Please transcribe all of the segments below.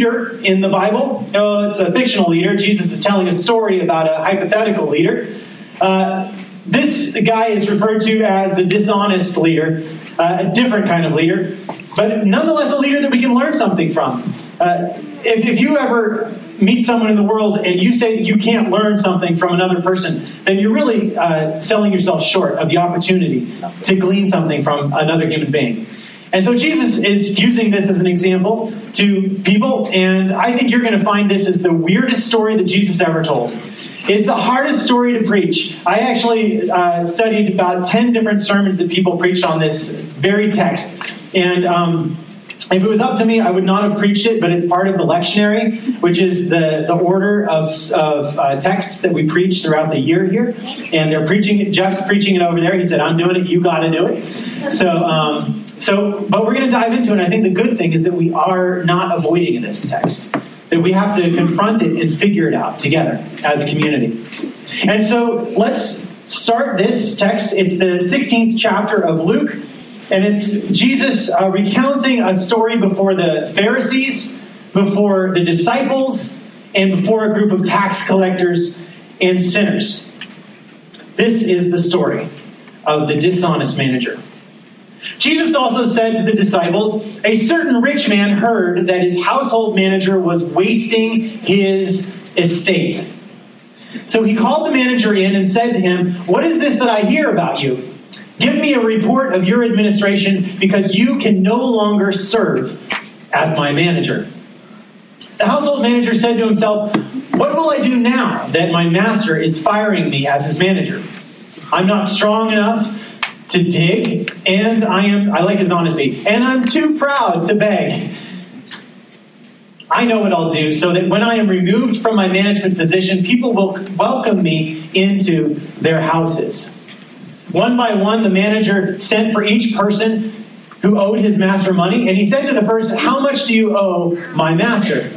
leader in the Bible. It's a fictional leader. Jesus is telling a story about a hypothetical leader. Uh, this guy is referred to as the dishonest leader, uh, a different kind of leader, but nonetheless a leader that we can learn something from. Uh, if, if you ever meet someone in the world and you say that you can't learn something from another person, then you're really uh, selling yourself short of the opportunity to glean something from another human being. And so Jesus is using this as an example to people, and I think you're going to find this is the weirdest story that Jesus ever told. It's the hardest story to preach. I actually uh, studied about 10 different sermons that people preached on this very text. And um, if it was up to me, I would not have preached it, but it's part of the lectionary, which is the, the order of, of uh, texts that we preach throughout the year here. And they're preaching it, Jeff's preaching it over there. He said, I'm doing it, you got to do it. So, um, so, but we're going to dive into it. And I think the good thing is that we are not avoiding this text, that we have to confront it and figure it out together as a community. And so let's start this text. It's the 16th chapter of Luke. And it's Jesus uh, recounting a story before the Pharisees, before the disciples, and before a group of tax collectors and sinners. This is the story of the dishonest manager. Jesus also said to the disciples, A certain rich man heard that his household manager was wasting his estate. So he called the manager in and said to him, What is this that I hear about you? Give me a report of your administration because you can no longer serve as my manager. The household manager said to himself, What will I do now that my master is firing me as his manager? I'm not strong enough to dig, and I am, I like his honesty, and I'm too proud to beg. I know what I'll do so that when I am removed from my management position, people will welcome me into their houses. One by one, the manager sent for each person who owed his master money, and he said to the first, How much do you owe my master?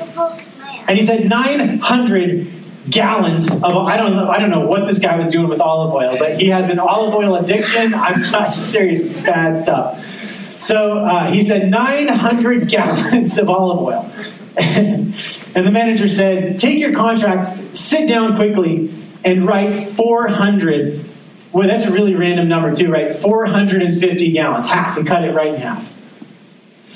And he said, 900 gallons of I don't know I don't know what this guy was doing with olive oil, but he has an olive oil addiction. I'm not serious, bad stuff. So uh, he said 900 gallons of olive oil, and the manager said, "Take your contract, sit down quickly, and write 400 well, that's a really random number, too, right? 450 gallons, half, and cut it right in half.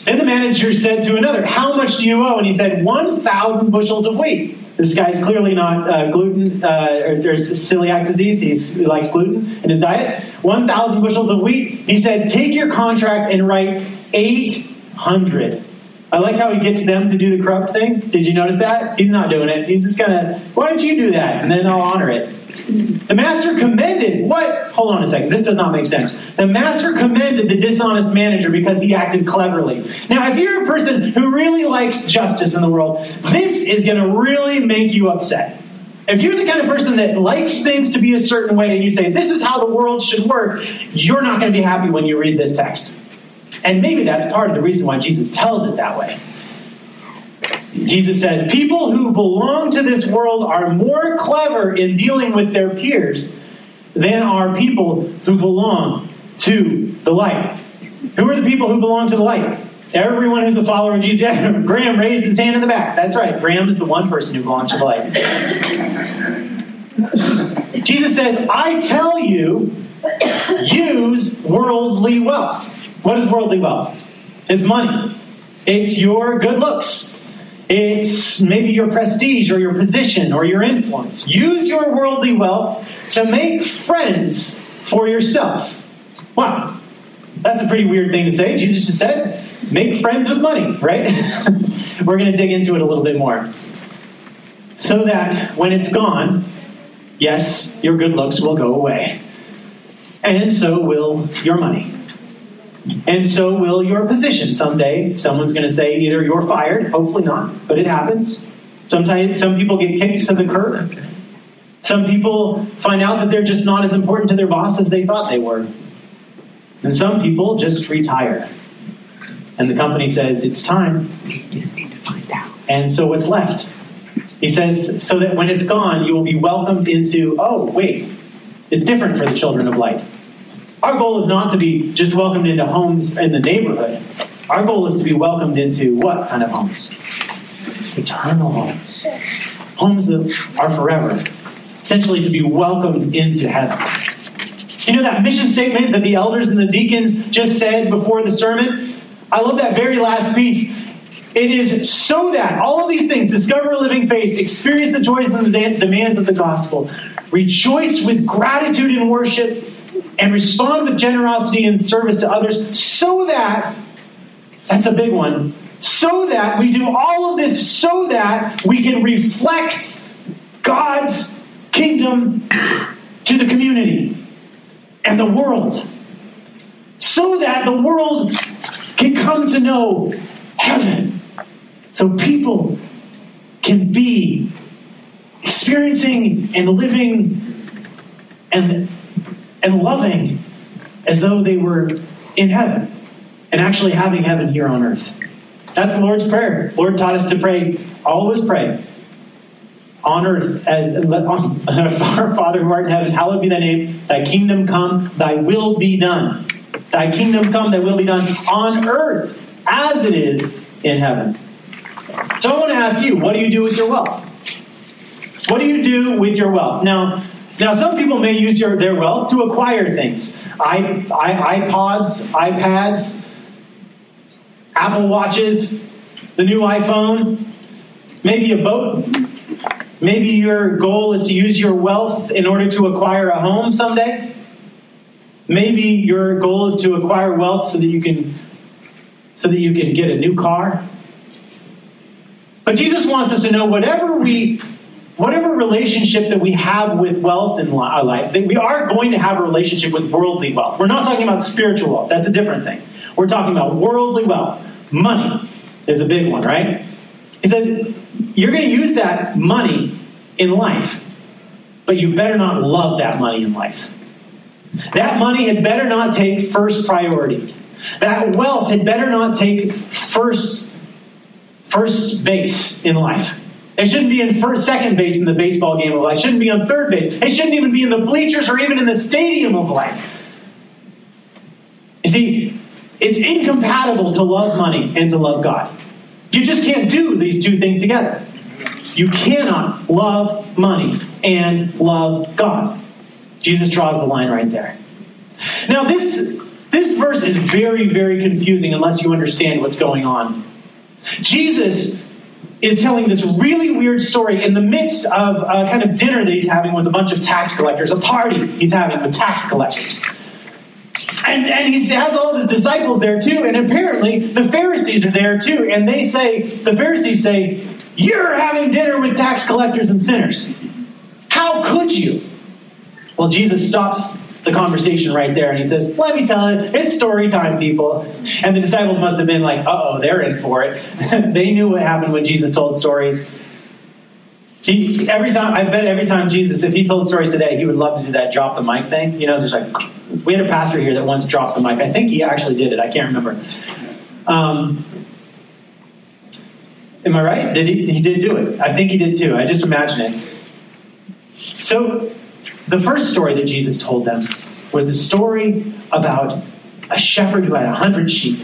Then the manager said to another, How much do you owe? And he said, 1,000 bushels of wheat. This guy's clearly not uh, gluten uh, or there's celiac disease. He's, he likes gluten in his diet. 1,000 bushels of wheat. He said, Take your contract and write 800. I like how he gets them to do the corrupt thing. Did you notice that? He's not doing it. He's just gonna, why don't you do that? And then I'll honor it. The master commended what? Hold on a second. This does not make sense. The master commended the dishonest manager because he acted cleverly. Now, if you're a person who really likes justice in the world, this is going to really make you upset. If you're the kind of person that likes things to be a certain way and you say, this is how the world should work, you're not going to be happy when you read this text. And maybe that's part of the reason why Jesus tells it that way. Jesus says, People who belong to this world are more clever in dealing with their peers than are people who belong to the light. Who are the people who belong to the light? Everyone who's a follower of Jesus. Yeah, Graham raised his hand in the back. That's right. Graham is the one person who belongs to the light. Jesus says, I tell you, use worldly wealth. What is worldly wealth? It's money. It's your good looks. It's maybe your prestige or your position or your influence. Use your worldly wealth to make friends for yourself. Wow, that's a pretty weird thing to say. Jesus just said, make friends with money, right? We're going to dig into it a little bit more. So that when it's gone, yes, your good looks will go away. And so will your money. And so will your position. Someday, someone's going to say either you're fired, hopefully not, but it happens. Sometimes some people get kicked to the curb. Some people find out that they're just not as important to their boss as they thought they were. And some people just retire. And the company says, it's time. And so what's left? He says, so that when it's gone, you will be welcomed into, oh, wait, it's different for the children of light. Our goal is not to be just welcomed into homes in the neighborhood. Our goal is to be welcomed into what kind of homes? eternal homes, homes that are forever, essentially to be welcomed into heaven. You know that mission statement that the elders and the deacons just said before the sermon? I love that very last piece. It is so that all of these things discover a living faith, experience the joys and the demands of the gospel, rejoice with gratitude and worship, and respond with generosity and service to others, so that that's a big one. So that we do all of this so that we can reflect God's kingdom to the community and the world. So that the world can come to know heaven. So people can be experiencing and living and, and loving as though they were in heaven and actually having heaven here on earth. That's the Lord's Prayer. The Lord taught us to pray, always pray, on earth, as, our Father who art in heaven, hallowed be thy name, thy kingdom come, thy will be done. Thy kingdom come, thy will be done on earth as it is in heaven. So I want to ask you, what do you do with your wealth? What do you do with your wealth? Now, now some people may use your, their wealth to acquire things. I, I, iPods, iPads, Apple Watches, the new iPhone, maybe a boat. Maybe your goal is to use your wealth in order to acquire a home someday. Maybe your goal is to acquire wealth so that you can so that you can get a new car. But Jesus wants us to know whatever we whatever relationship that we have with wealth in our life, that we are going to have a relationship with worldly wealth. We're not talking about spiritual wealth. That's a different thing. We're talking about worldly wealth. Money is a big one, right? He says you're going to use that money in life, but you better not love that money in life. That money had better not take first priority. That wealth had better not take first, first base in life. It shouldn't be in first, second base in the baseball game of life. It shouldn't be on third base. It shouldn't even be in the bleachers or even in the stadium of life. You see, it's incompatible to love money and to love God. You just can't do these two things together. You cannot love money and love God. Jesus draws the line right there. Now, this, this verse is very, very confusing unless you understand what's going on. Jesus is telling this really weird story in the midst of a kind of dinner that he's having with a bunch of tax collectors, a party he's having with tax collectors. And, and he has all of his disciples there too, and apparently the Pharisees are there too, and they say, the Pharisees say, You're having dinner with tax collectors and sinners. How could you? Well, Jesus stops the conversation right there and he says, Let me tell it, it's story time, people. And the disciples must have been like, oh, they're in for it. they knew what happened when Jesus told stories. He, every time, I bet every time Jesus, if he told stories today, he would love to do that drop the mic thing. You know, just like, we had a pastor here that once dropped the mic. I think he actually did it. I can't remember. Um, am I right? Did he? He did do it. I think he did too. I just imagine it. So the first story that Jesus told them was the story about a shepherd who had a hundred sheep.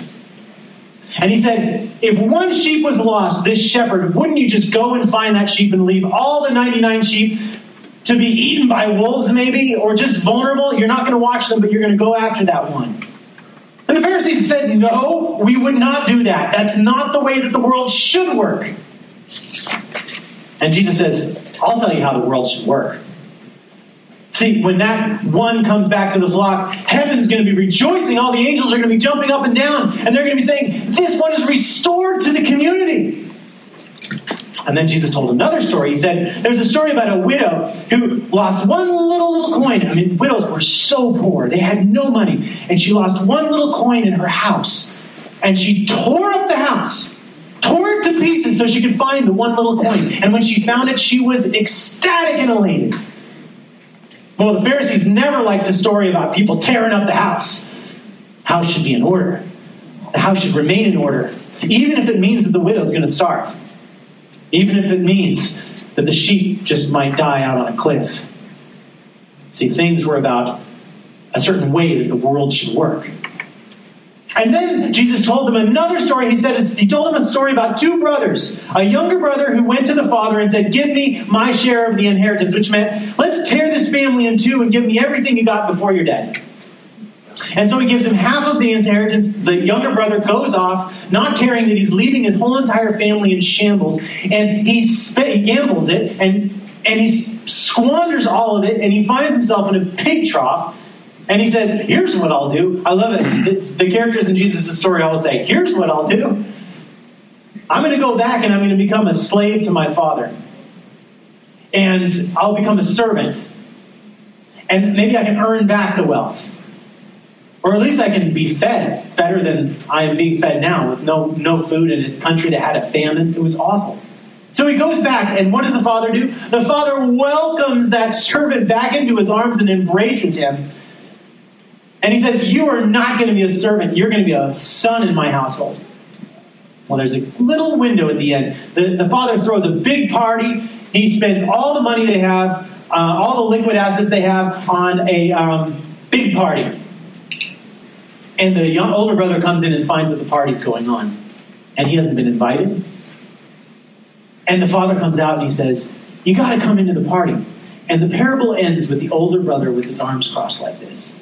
And he said, if one sheep was lost, this shepherd, wouldn't you just go and find that sheep and leave all the 99 sheep to be eaten by wolves, maybe, or just vulnerable? You're not going to watch them, but you're going to go after that one. And the Pharisees said, no, we would not do that. That's not the way that the world should work. And Jesus says, I'll tell you how the world should work. See, when that one comes back to the flock, heaven's going to be rejoicing. All the angels are going to be jumping up and down, and they're going to be saying, This one is restored to the community. And then Jesus told another story. He said, There's a story about a widow who lost one little, little coin. I mean, widows were so poor, they had no money. And she lost one little coin in her house. And she tore up the house, tore it to pieces so she could find the one little coin. And when she found it, she was ecstatic and elated. Well, the Pharisees never liked a story about people tearing up the house. House should be in order. The house should remain in order, even if it means that the widow's going to starve, even if it means that the sheep just might die out on a cliff. See, things were about a certain way that the world should work. And then Jesus told them another story. He said he told them a story about two brothers, a younger brother who went to the father and said, "Give me my share of the inheritance," which meant, "Let's tear this family in two and give me everything you got before you're dead." And so he gives him half of the inheritance. The younger brother goes off, not caring that he's leaving his whole entire family in shambles, and he, sp- he gambles it and and he squanders all of it, and he finds himself in a pig trough and he says, Here's what I'll do. I love it. The, the characters in Jesus' story always say, Here's what I'll do. I'm going to go back and I'm going to become a slave to my father. And I'll become a servant. And maybe I can earn back the wealth. Or at least I can be fed better than I am being fed now with no, no food in a country that had a famine. It was awful. So he goes back, and what does the father do? The father welcomes that servant back into his arms and embraces him and he says, You are not going to be a servant, you're going to be a son in my household. Well, there's a little window at the end. The, the father throws a big party. He spends all the money they have, uh, all the liquid assets they have on a um, big party. And the young, older brother comes in and finds that the party's going on. And he hasn't been invited. And the father comes out and he says, You got to come into the party. And the parable ends with the older brother with his arms crossed like this.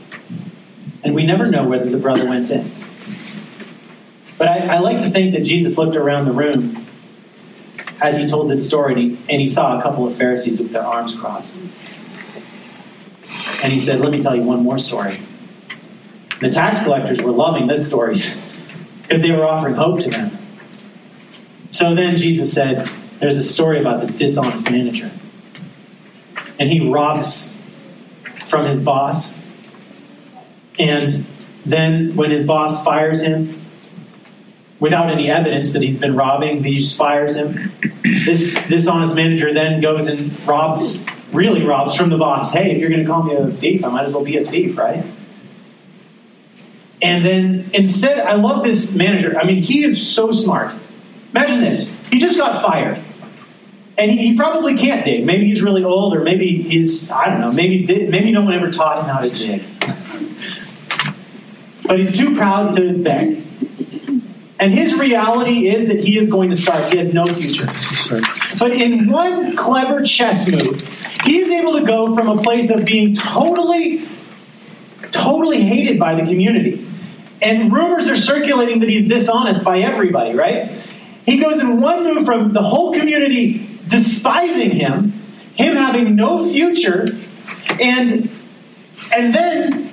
And we never know whether the brother went in. But I, I like to think that Jesus looked around the room as he told this story and he, and he saw a couple of Pharisees with their arms crossed. And he said, Let me tell you one more story. The tax collectors were loving this stories because they were offering hope to them. So then Jesus said, There's a story about this dishonest manager. And he robs from his boss and then when his boss fires him, without any evidence that he's been robbing, he just fires him. This dishonest manager then goes and robs, really robs from the boss. Hey, if you're going to call me a thief, I might as well be a thief, right? And then instead, I love this manager. I mean, he is so smart. Imagine this. He just got fired. And he, he probably can't dig. Maybe he's really old, or maybe he's, I don't know, maybe, maybe no one ever taught him how to dig but he's too proud to beg. And his reality is that he is going to starve. He has no future. But in one clever chess move, he is able to go from a place of being totally, totally hated by the community. And rumors are circulating that he's dishonest by everybody, right? He goes in one move from the whole community despising him, him having no future, and and then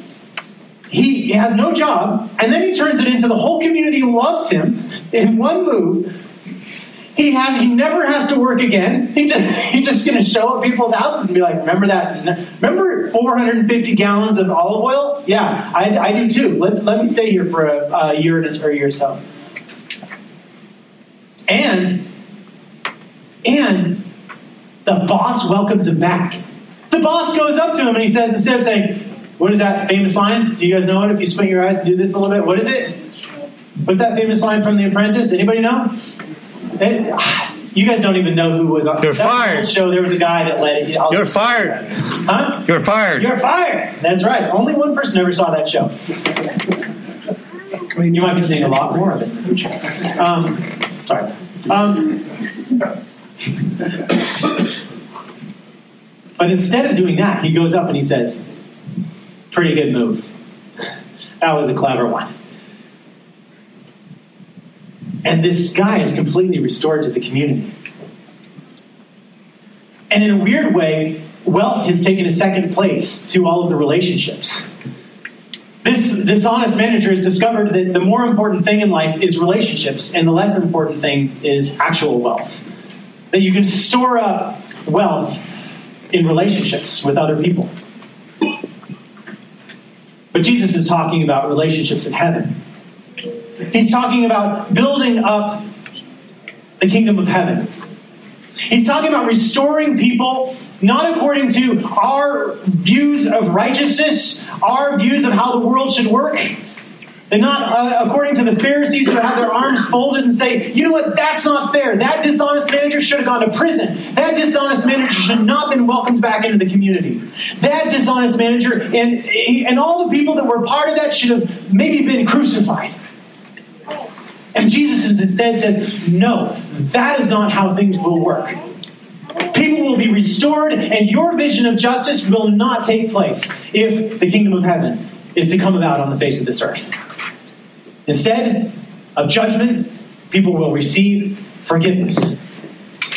he has no job, and then he turns it into the whole community loves him in one move. He has he never has to work again. He just, he's just going to show up people's houses and be like, "Remember that? Remember 450 gallons of olive oil? Yeah, I, I do too. Let, let me stay here for a, a year or a year or so." And and the boss welcomes him back. The boss goes up to him and he says, instead of saying, what is that famous line? Do you guys know it? If you squint your eyes and do this a little bit, what is it? What's that famous line from The Apprentice? Anybody know? It, you guys don't even know who was on. You're fired. Show there was a guy that led it. I'll You're fired. Huh? You're fired. You're fired. That's right. Only one person ever saw that show. You might be seeing a lot more of it. Um, sorry. Um, but instead of doing that, he goes up and he says, Pretty good move. That was a clever one. And this guy is completely restored to the community. And in a weird way, wealth has taken a second place to all of the relationships. This dishonest manager has discovered that the more important thing in life is relationships, and the less important thing is actual wealth. That you can store up wealth in relationships with other people. But Jesus is talking about relationships in heaven. He's talking about building up the kingdom of heaven. He's talking about restoring people not according to our views of righteousness, our views of how the world should work, and not uh, according to the Pharisees who have their arms folded and say, you know what, that's not fair. That dishonest manager should have gone to prison. That dishonest manager should not have been welcomed back into the community. That dishonest manager and, and all the people that were part of that should have maybe been crucified. And Jesus instead says, no, that is not how things will work. People will be restored, and your vision of justice will not take place if the kingdom of heaven is to come about on the face of this earth. Instead of judgment, people will receive forgiveness.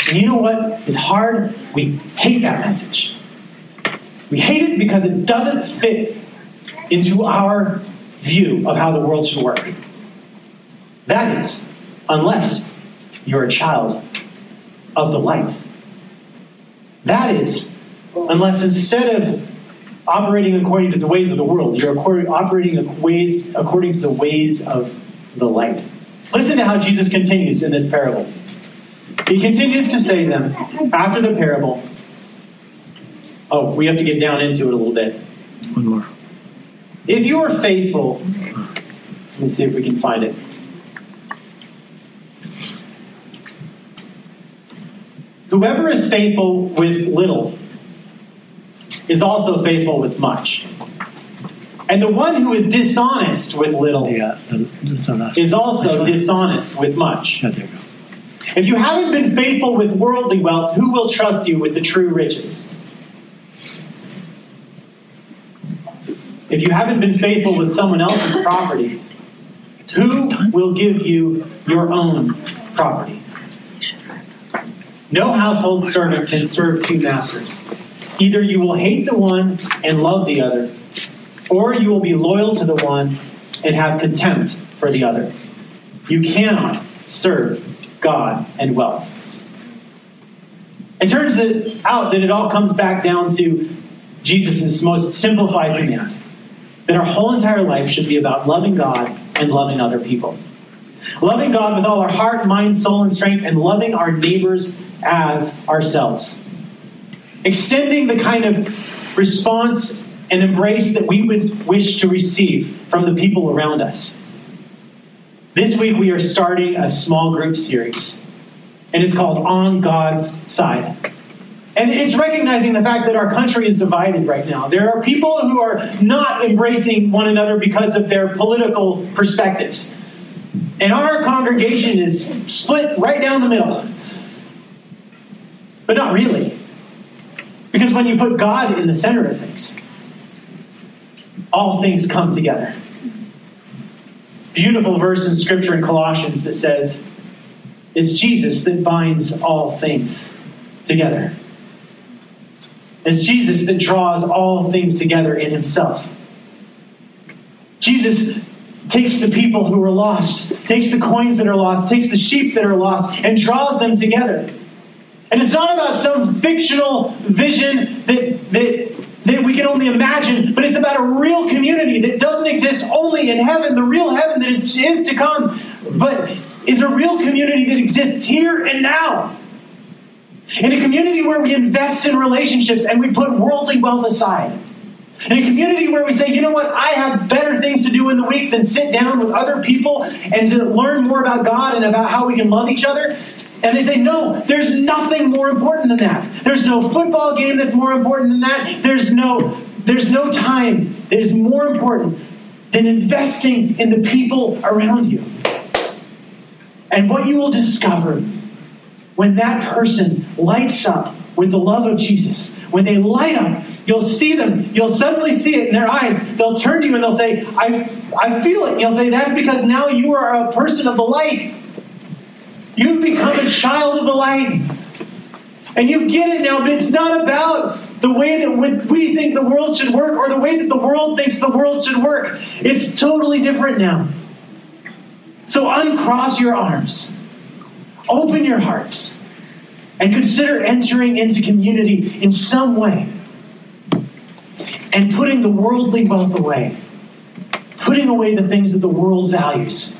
And you know what is hard? We hate that message. We hate it because it doesn't fit into our view of how the world should work. That is, unless you're a child of the light. That is, unless instead of operating according to the ways of the world, you're operating ways, according to the ways of the light. Listen to how Jesus continues in this parable. He continues to say to them after the parable. Oh, we have to get down into it a little bit. One more. If you are faithful, let me see if we can find it. Whoever is faithful with little is also faithful with much. And the one who is dishonest with little the, just the is also dishonest with much. Yeah, there you go. If you haven't been faithful with worldly wealth, who will trust you with the true riches? If you haven't been faithful with someone else's property, who will give you your own property? No household servant can serve two masters. Either you will hate the one and love the other, or you will be loyal to the one and have contempt for the other. You cannot serve God and wealth. It turns it out that it all comes back down to Jesus' most simplified command that our whole entire life should be about loving God and loving other people. Loving God with all our heart, mind, soul, and strength, and loving our neighbors as ourselves. Extending the kind of response and embrace that we would wish to receive from the people around us. This week we are starting a small group series, and it's called On God's Side. And it's recognizing the fact that our country is divided right now. There are people who are not embracing one another because of their political perspectives. And our congregation is split right down the middle. But not really. Because when you put God in the center of things, all things come together. Beautiful verse in Scripture in Colossians that says, It's Jesus that binds all things together. It's Jesus that draws all things together in Himself. Jesus takes the people who are lost, takes the coins that are lost, takes the sheep that are lost, and draws them together. And it's not about some fictional vision that, that, that we can only imagine, but it's about a real community that doesn't exist only in heaven, the real heaven that is, is to come, but is a real community that exists here and now. In a community where we invest in relationships and we put worldly wealth aside. In a community where we say, you know what, I have better things to do in the week than sit down with other people and to learn more about God and about how we can love each other. And they say, no, there's nothing more important than that. There's no football game that's more important than that. There's no, there's no time that is more important than investing in the people around you. And what you will discover when that person lights up with the love of Jesus, when they light up, you'll see them, you'll suddenly see it in their eyes. They'll turn to you and they'll say, I, I feel it. And you'll say, That's because now you are a person of the light. You've become a child of the light. And you get it now, but it's not about the way that we think the world should work or the way that the world thinks the world should work. It's totally different now. So uncross your arms, open your hearts, and consider entering into community in some way and putting the worldly wealth away, putting away the things that the world values,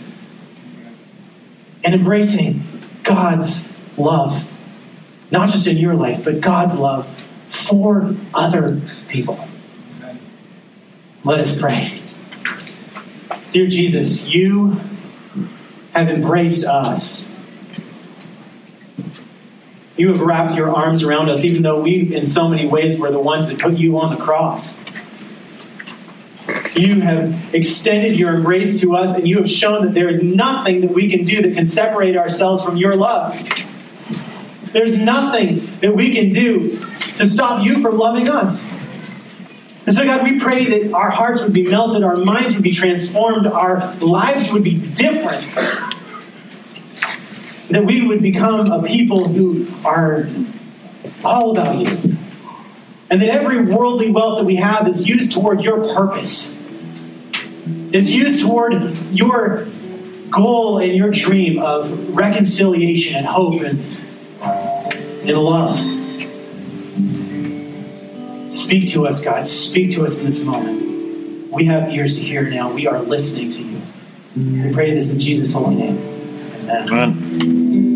and embracing God's love, not just in your life, but God's love for other people. Let us pray. Dear Jesus, you have embraced us. You have wrapped your arms around us, even though we, in so many ways, were the ones that put you on the cross. You have extended your embrace to us, and you have shown that there is nothing that we can do that can separate ourselves from your love. There's nothing that we can do to stop you from loving us. And so, God, we pray that our hearts would be melted, our minds would be transformed, our lives would be different. That we would become a people who are all about you. And that every worldly wealth that we have is used toward your purpose. It's used toward your goal and your dream of reconciliation and hope and, and love. Speak to us, God. Speak to us in this moment. We have ears to hear now. We are listening to you. We pray this in Jesus' holy name. Amen. Amen.